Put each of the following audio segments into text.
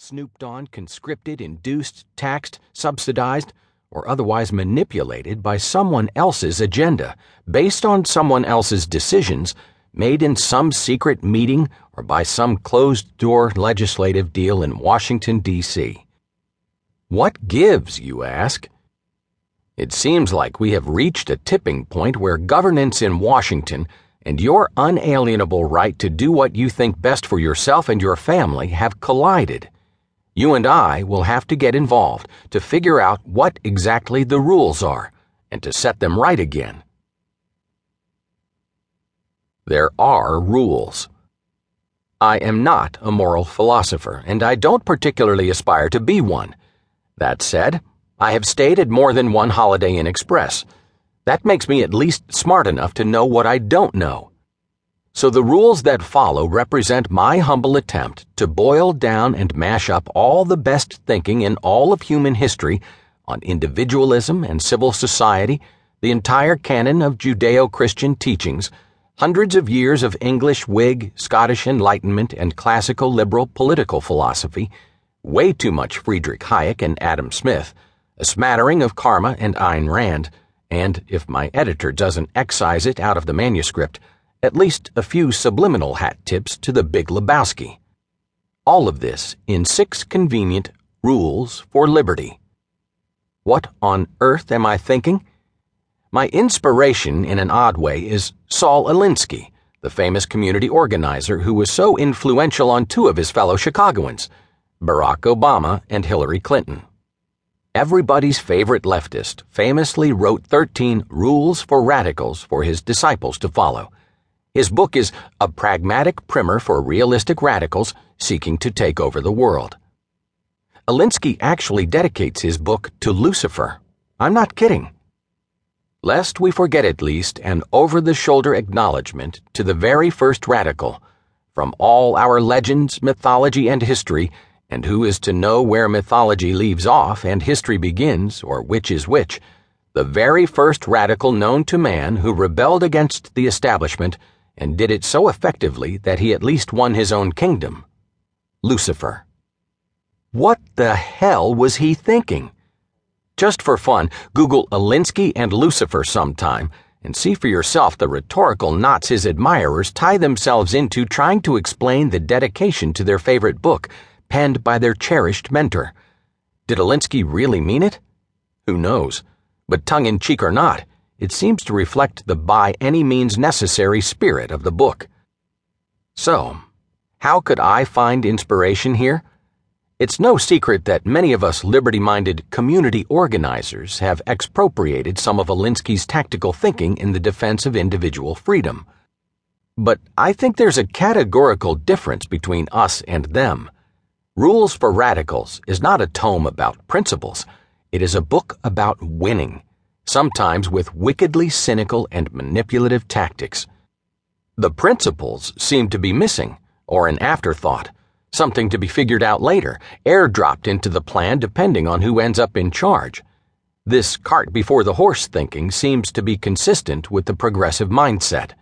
snooped on, conscripted, induced, taxed, subsidized, or otherwise manipulated by someone else's agenda, based on someone else's decisions, made in some secret meeting or by some closed door legislative deal in Washington, D.C. What gives, you ask? It seems like we have reached a tipping point where governance in Washington and your unalienable right to do what you think best for yourself and your family have collided. You and I will have to get involved to figure out what exactly the rules are and to set them right again. There are rules. I am not a moral philosopher, and I don't particularly aspire to be one. That said, I have stayed at more than one Holiday Inn Express. That makes me at least smart enough to know what I don't know. So the rules that follow represent my humble attempt to boil down and mash up all the best thinking in all of human history on individualism and civil society, the entire canon of Judeo Christian teachings, hundreds of years of English Whig, Scottish Enlightenment, and classical liberal political philosophy, way too much Friedrich Hayek and Adam Smith a smattering of Karma and Ayn Rand, and, if my editor doesn't excise it out of the manuscript, at least a few subliminal hat tips to the Big Lebowski. All of this in six convenient rules for liberty. What on earth am I thinking? My inspiration, in an odd way, is Saul Alinsky, the famous community organizer who was so influential on two of his fellow Chicagoans, Barack Obama and Hillary Clinton everybody's favorite leftist, famously wrote 13 Rules for Radicals for his disciples to follow. His book is a pragmatic primer for realistic radicals seeking to take over the world. Alinsky actually dedicates his book to Lucifer. I'm not kidding. Lest we forget at least an over the shoulder acknowledgement to the very first radical, from all our legends, mythology, and history and who is to know where mythology leaves off and history begins, or which is which, the very first radical known to man who rebelled against the establishment and did it so effectively that he at least won his own kingdom Lucifer. What the hell was he thinking? Just for fun, Google Alinsky and Lucifer sometime and see for yourself the rhetorical knots his admirers tie themselves into trying to explain the dedication to their favorite book penned by their cherished mentor. Did Alinsky really mean it? Who knows? But tongue in cheek or not, it seems to reflect the by any means necessary spirit of the book. So, how could I find inspiration here? It's no secret that many of us liberty minded community organizers have expropriated some of Alinsky's tactical thinking in the defense of individual freedom. But I think there's a categorical difference between us and them. Rules for Radicals is not a tome about principles, it is a book about winning, sometimes with wickedly cynical and manipulative tactics. The principles seem to be missing, or an afterthought, something to be figured out later, airdropped into the plan depending on who ends up in charge. This cart before the horse thinking seems to be consistent with the progressive mindset.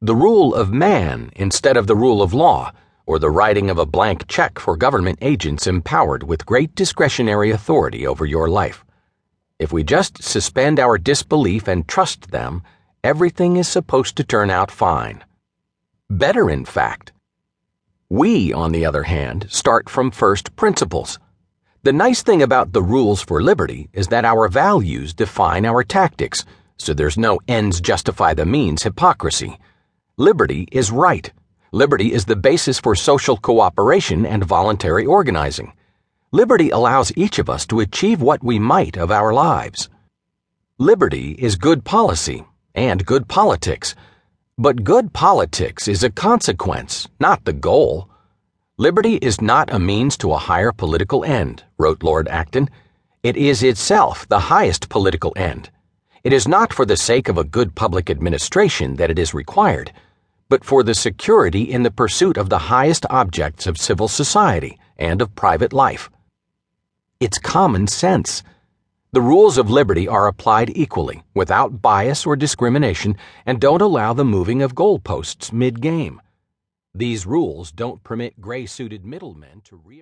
The rule of man instead of the rule of law or the writing of a blank check for government agents empowered with great discretionary authority over your life. If we just suspend our disbelief and trust them, everything is supposed to turn out fine. Better, in fact. We, on the other hand, start from first principles. The nice thing about the rules for liberty is that our values define our tactics, so there's no ends justify the means hypocrisy. Liberty is right. Liberty is the basis for social cooperation and voluntary organizing. Liberty allows each of us to achieve what we might of our lives. Liberty is good policy and good politics. But good politics is a consequence, not the goal. Liberty is not a means to a higher political end, wrote Lord Acton. It is itself the highest political end. It is not for the sake of a good public administration that it is required but for the security in the pursuit of the highest objects of civil society and of private life. It's common sense. The rules of liberty are applied equally, without bias or discrimination, and don't allow the moving of goalposts mid game. These rules don't permit gray suited middlemen to re